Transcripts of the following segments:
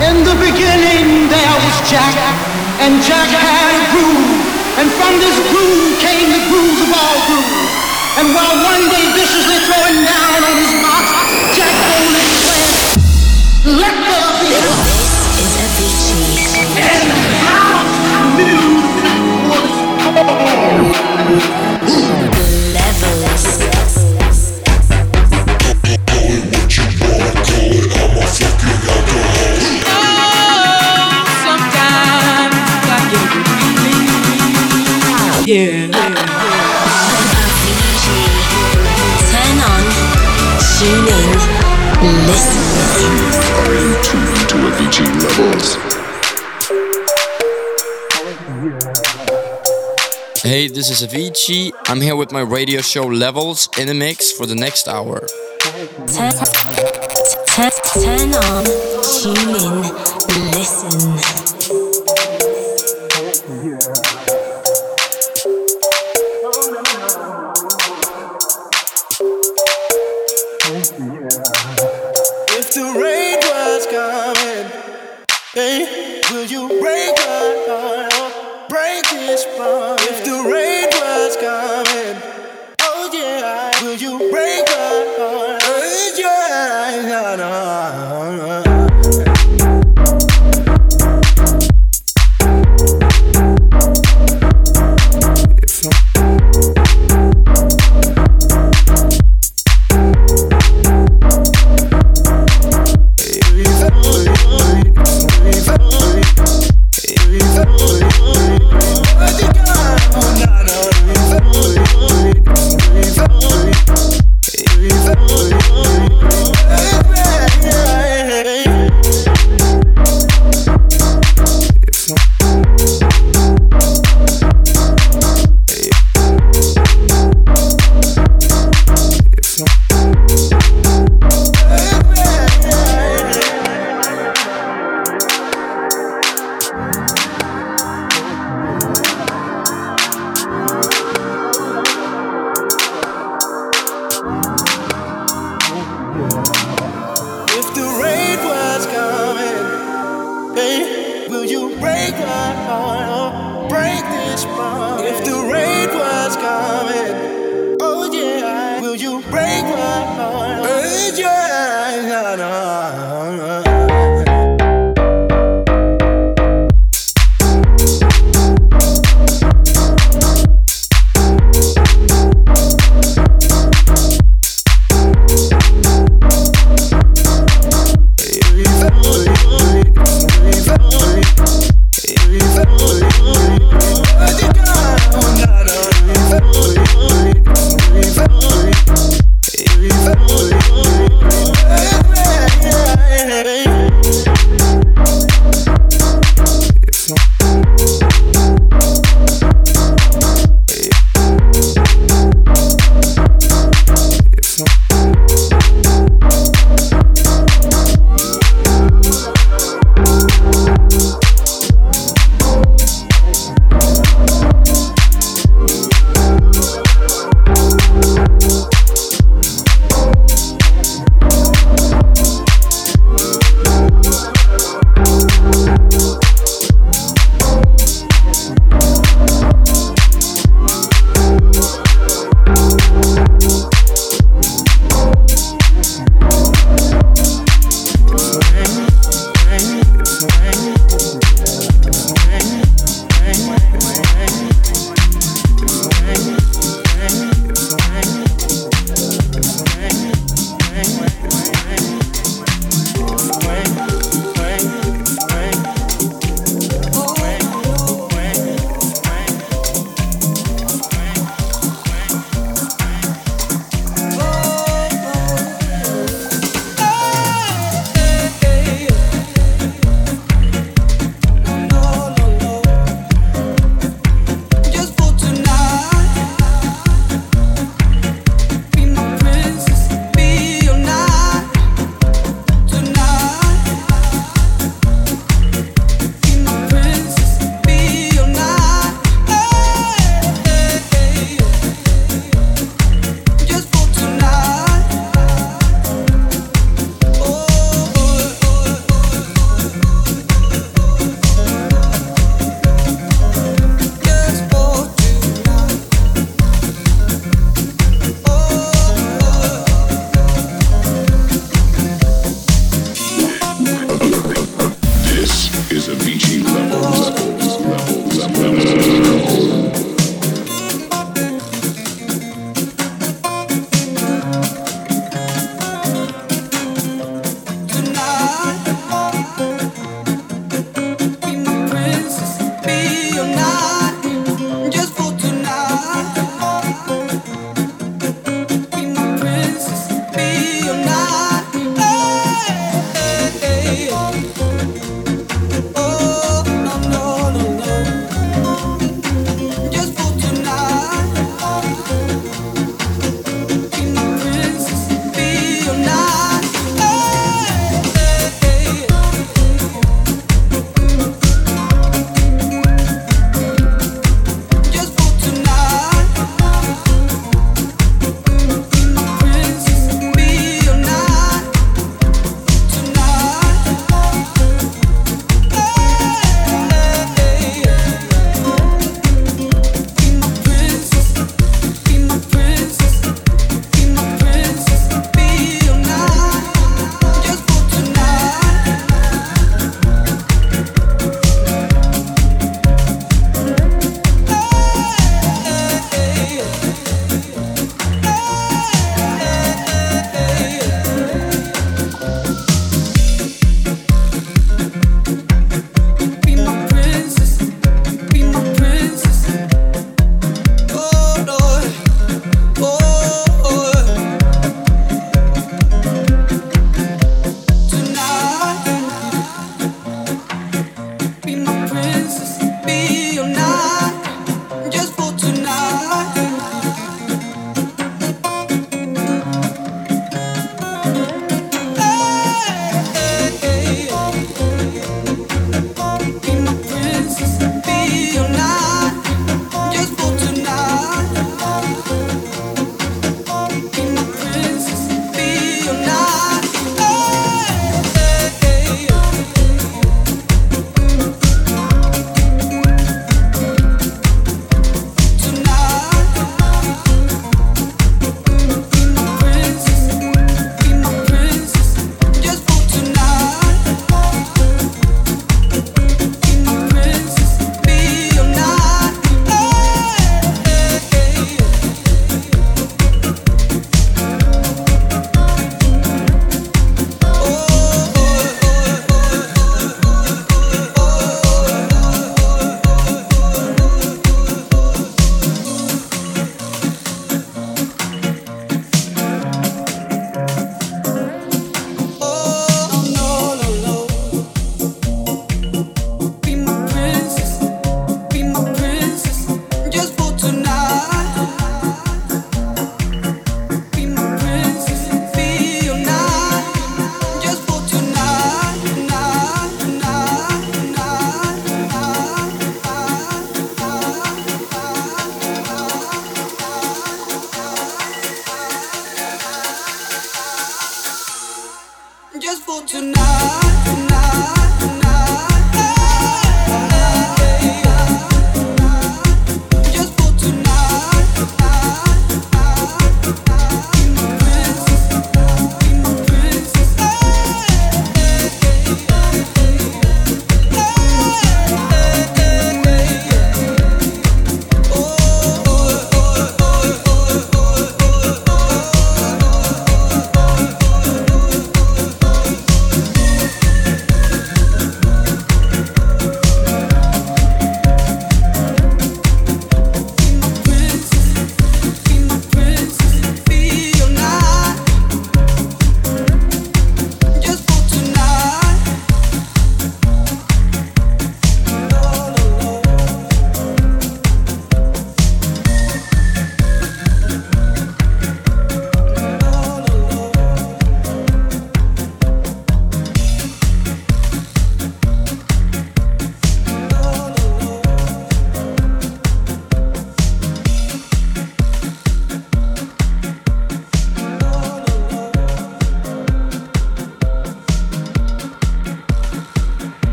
In the beginning there was Jack, and Jack had a groove, and from this groove came the grooves of all grooves. And while one day viciously throwing down on his box, Jack boldly declared, "Let there be." This is a Avicii. And house music tuned levels? Hey, this is Avicii. I'm here with my radio show Levels in the mix for the next hour. Turn, turn, turn on, tune in, listen.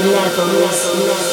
Levels.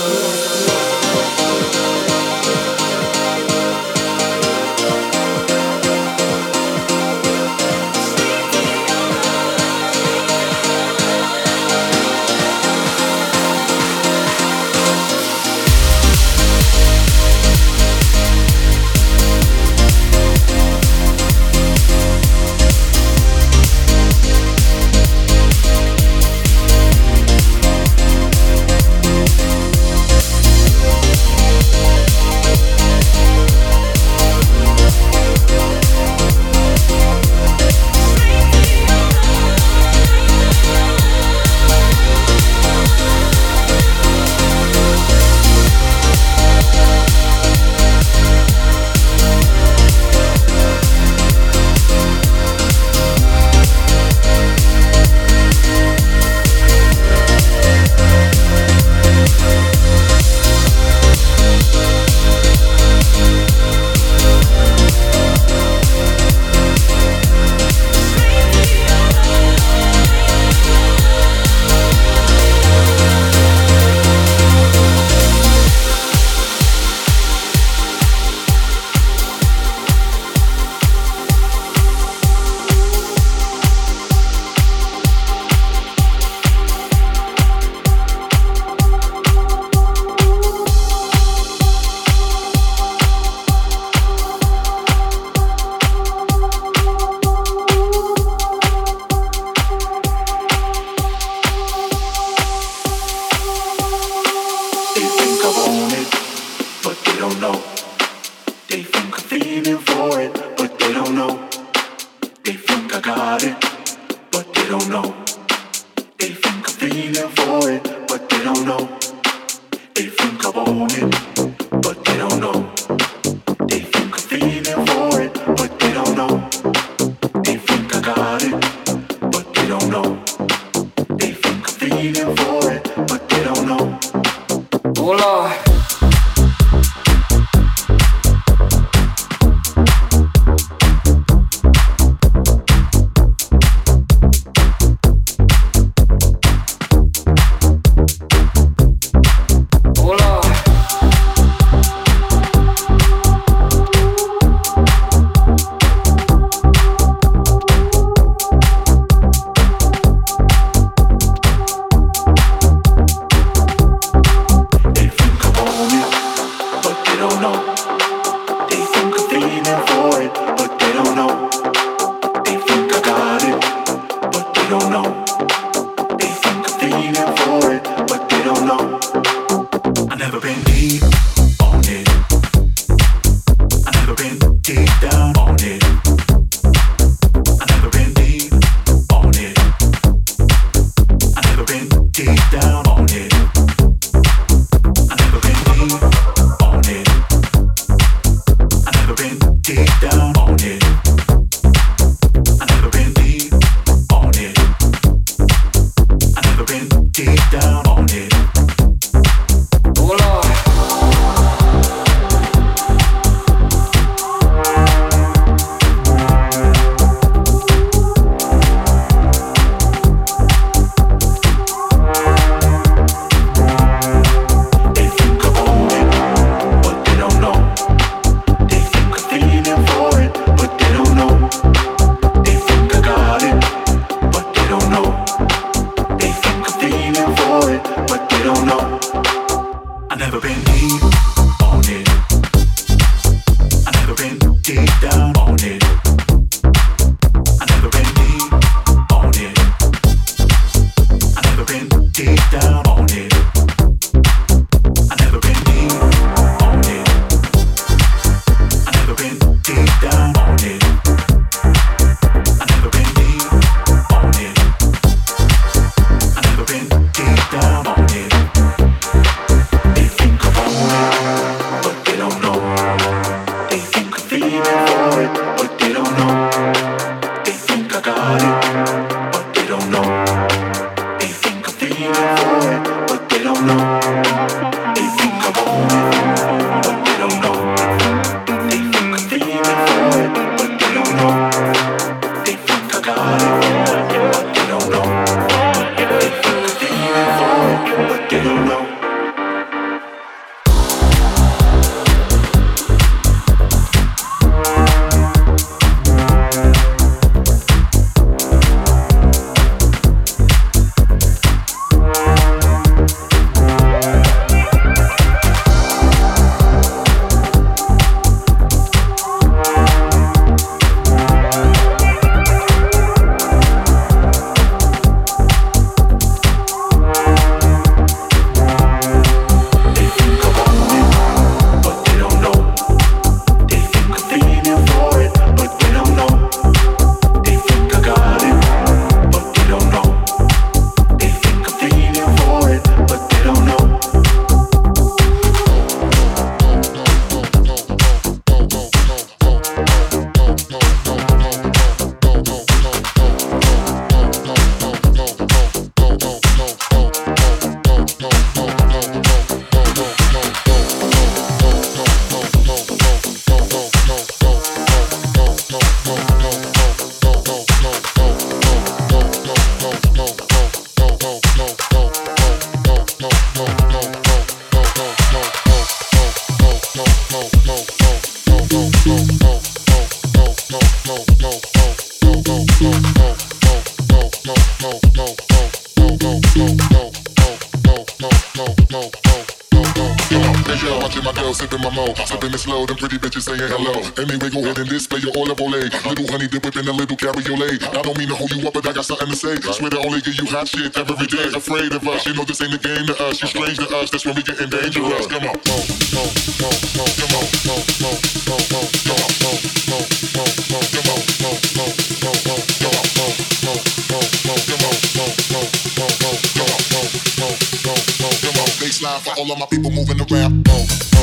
rap shit every day is afraid of us. You know this ain't a game to us. You're strange to us. That's when we getting dangerous. Come on, mo, mo, mo, mo, come on, mo, mo, mo, mo, come on, mo, mo, mo, mo, come on, mo, mo, mo, mo, come on, mo, mo, mo, mo, come on, mo, mo, mo, mo, come on, mo, mo, mo, mo, come on. Baseline for all of my people moving around. Mo, mo.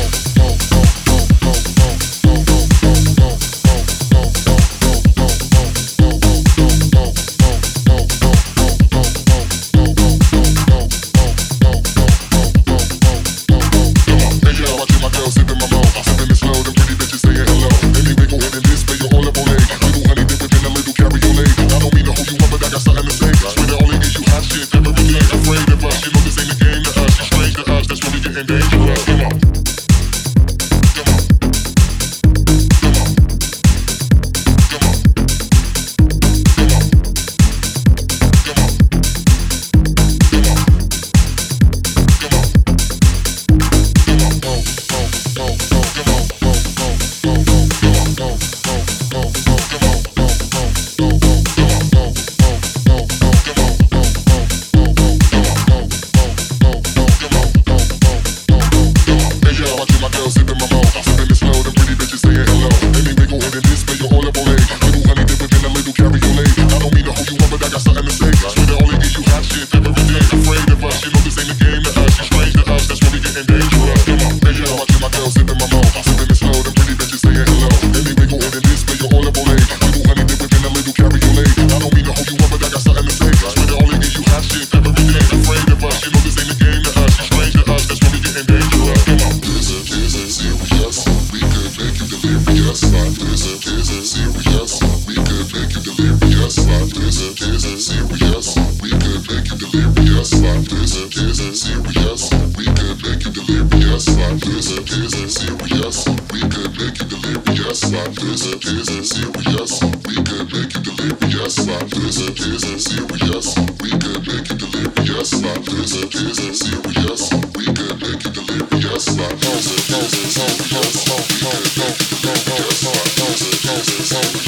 delirious like this, this serious. We could make you delirious like this, this serious. We could make you delirious like this, this serious. We could make you delirious like this, this serious. We could make you delirious like this, this serious. We could make you delirious like this, this serious.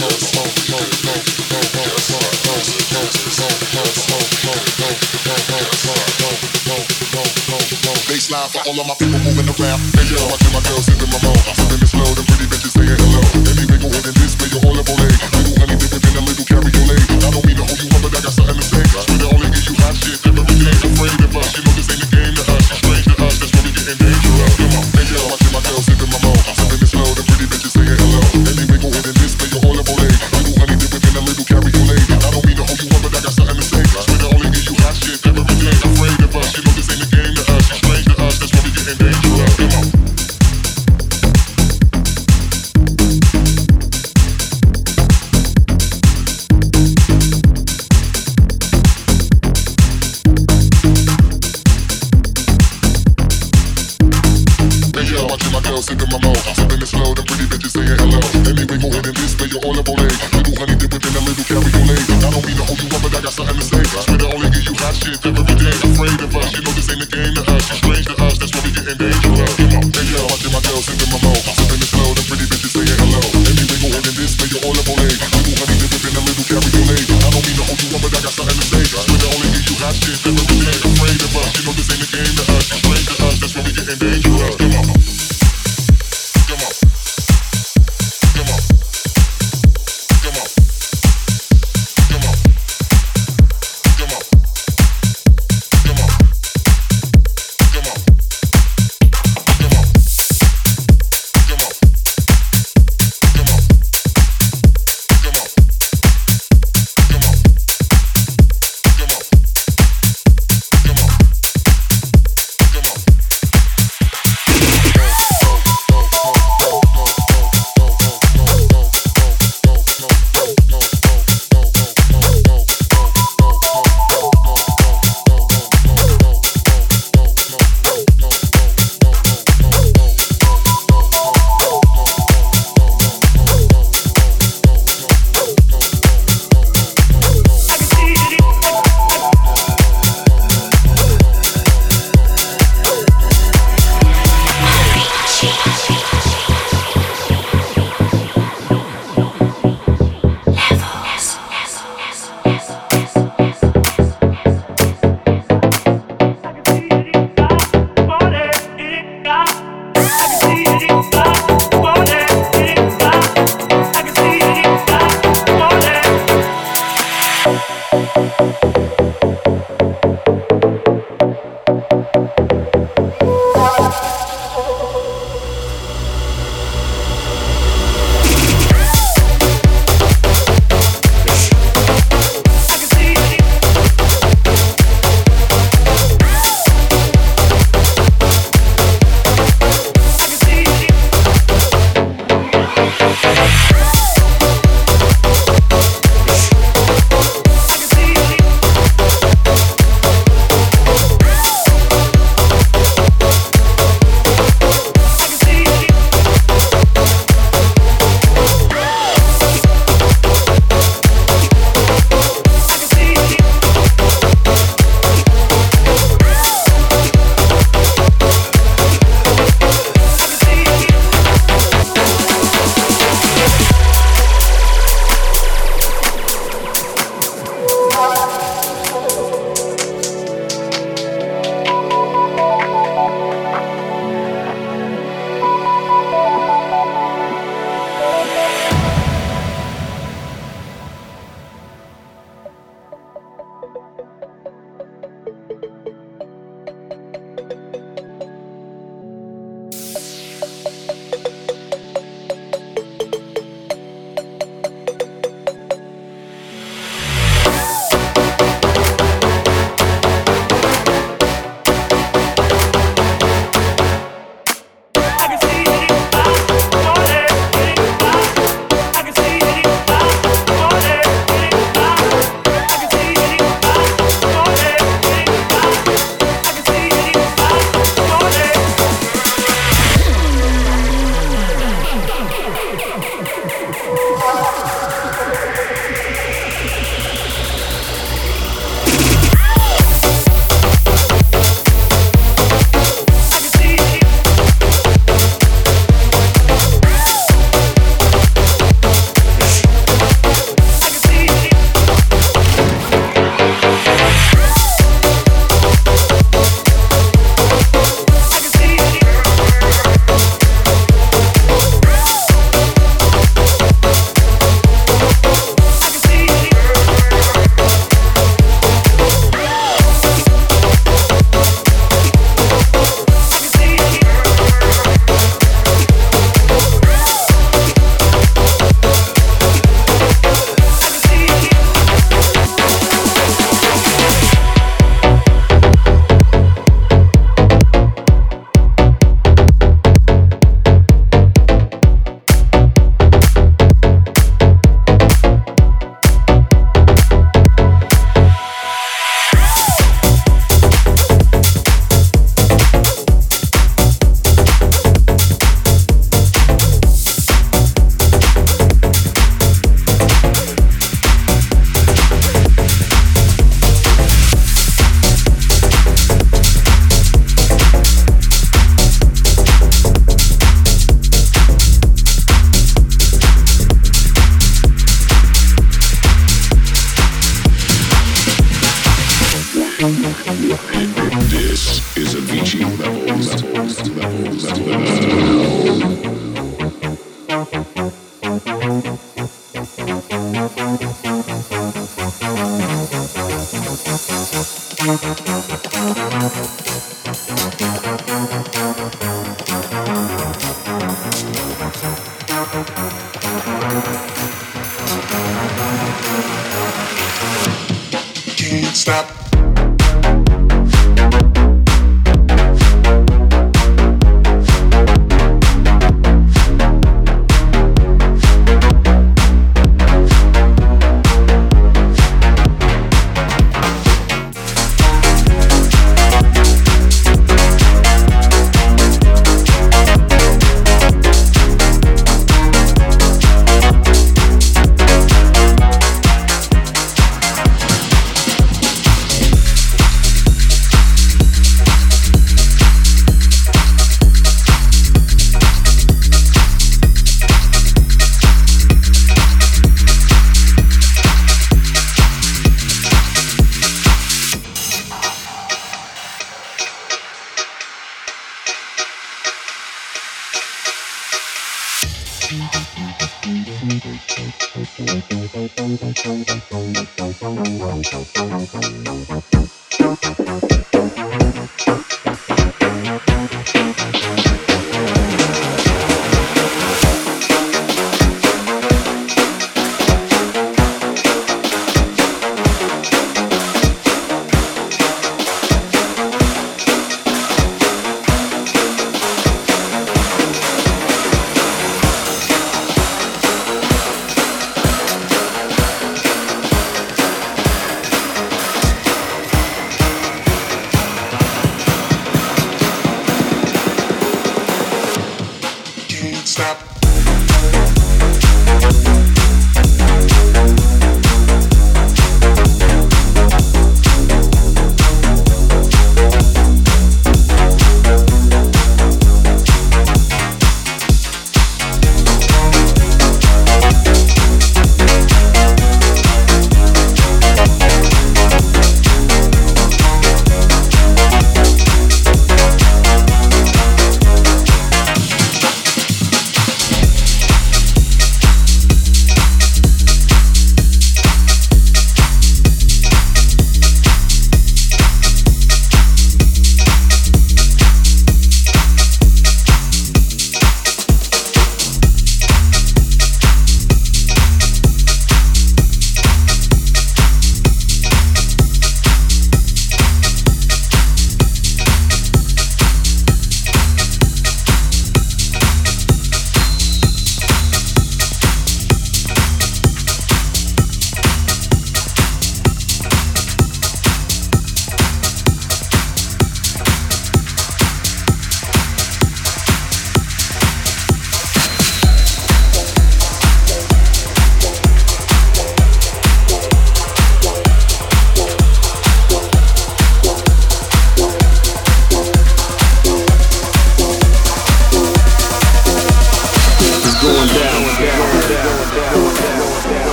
all of my people moving around. Hey yo, I see my girls in the mimosa. Sitting slow, them pretty bitches.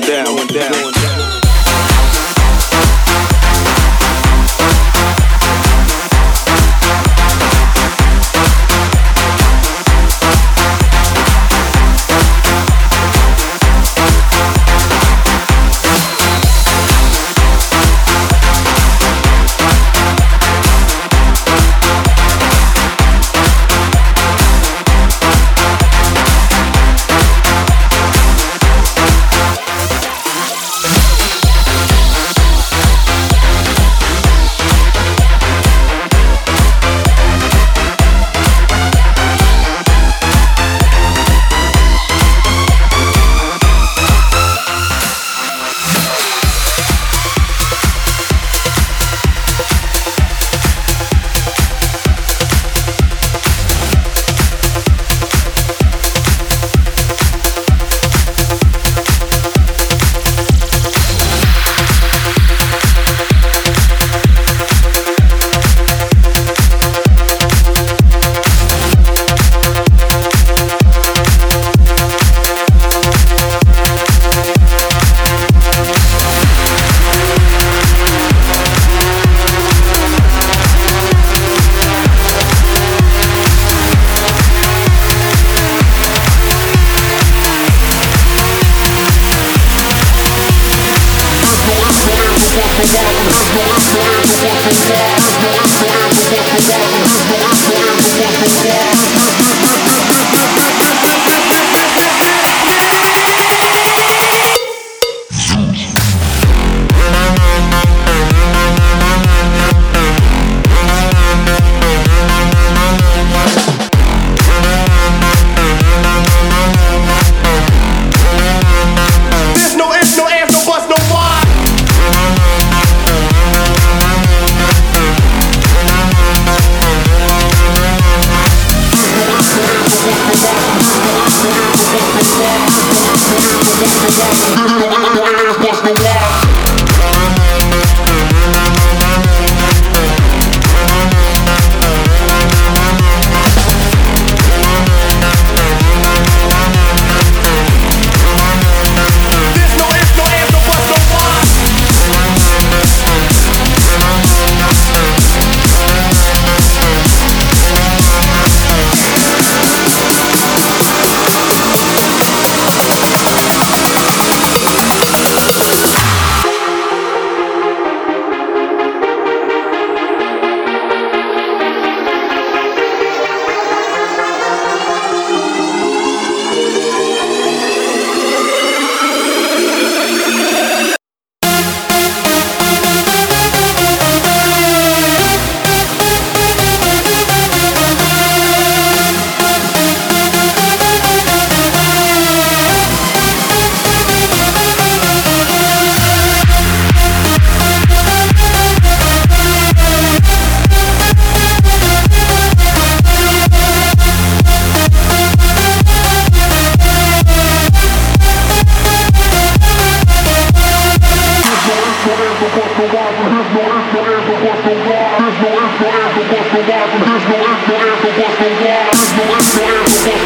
down, going down.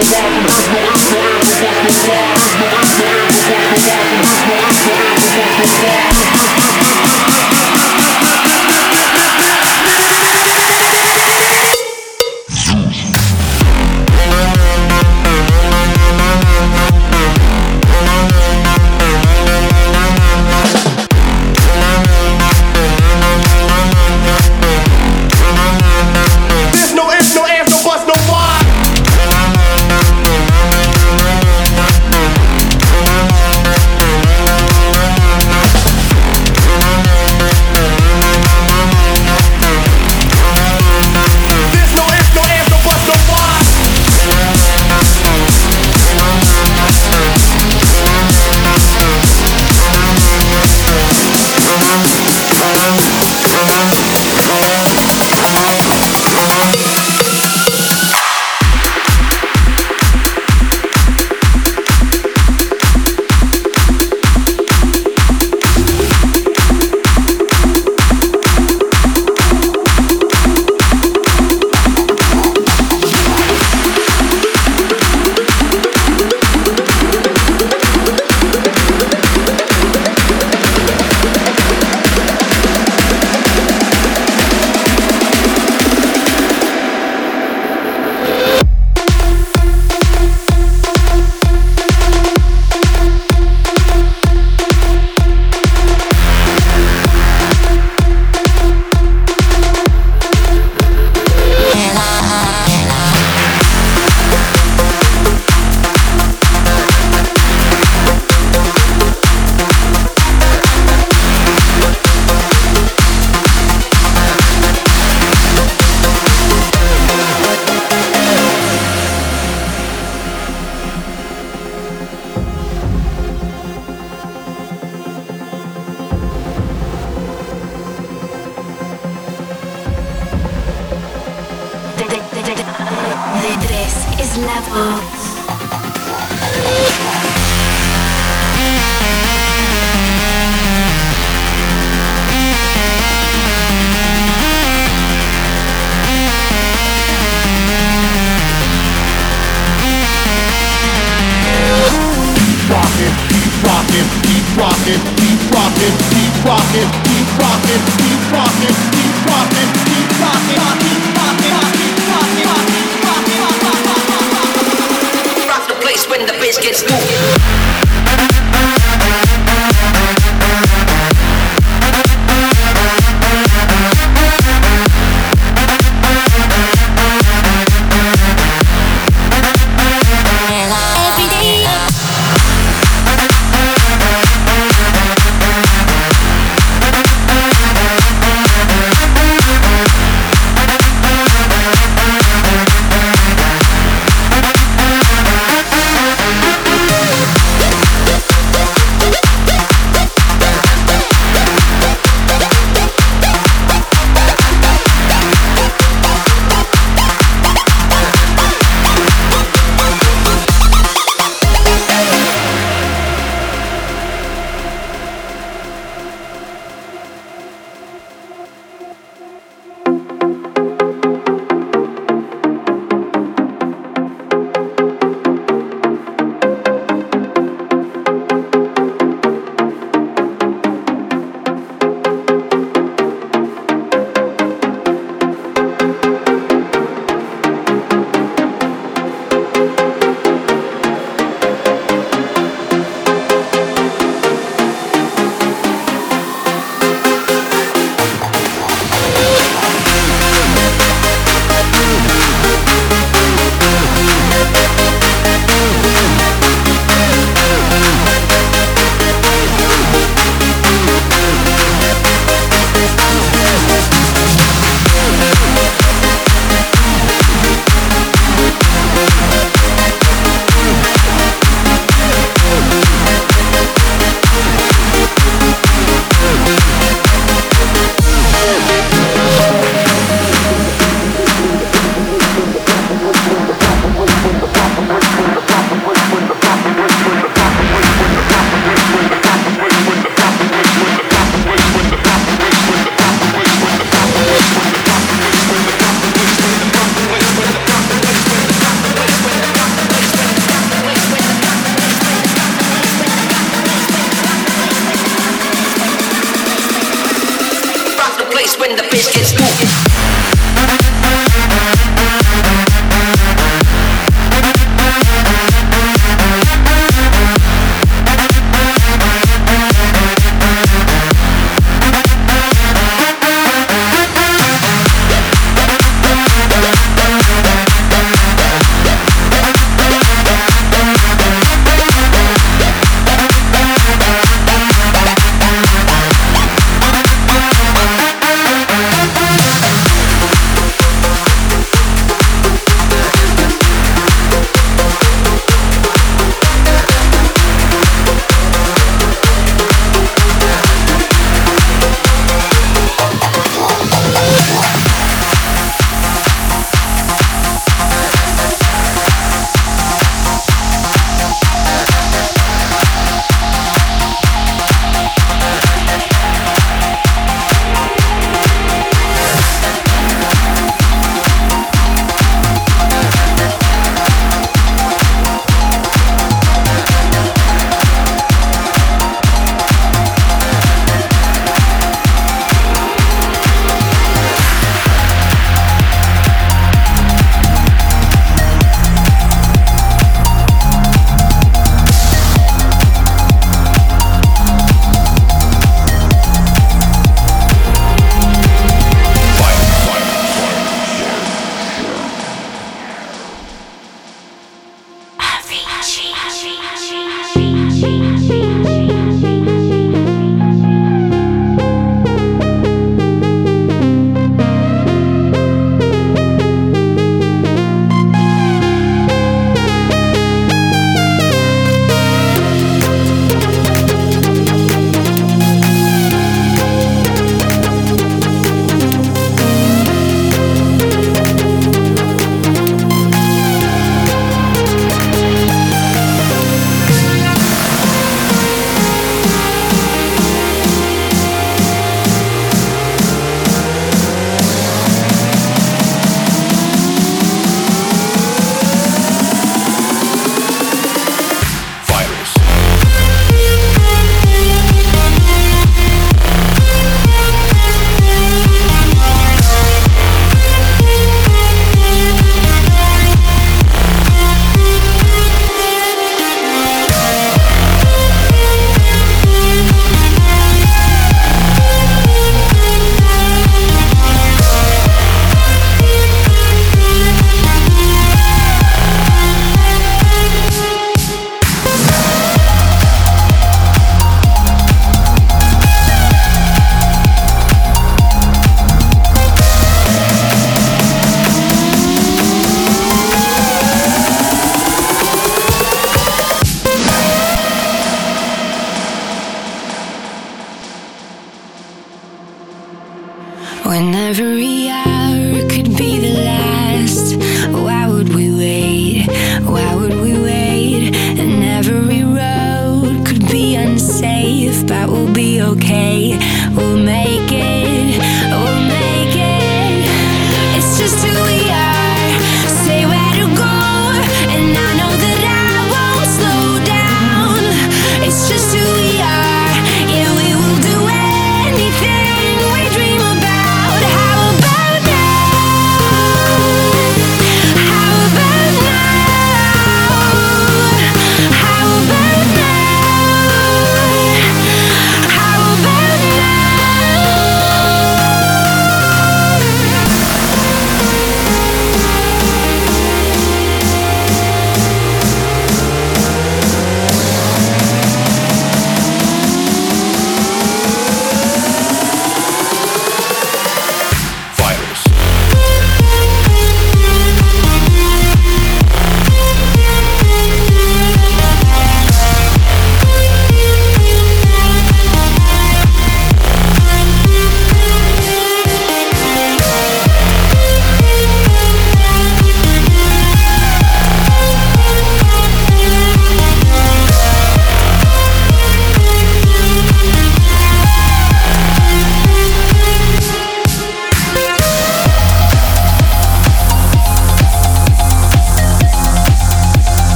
Obama.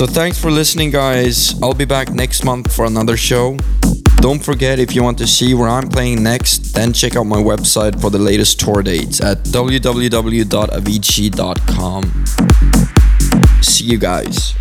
So thanks for listening, guys. I'll be back next month for another show. Don't forget if you want to see where I'm playing next, then check out my website for the latest tour dates at www.avicii.com. See you guys.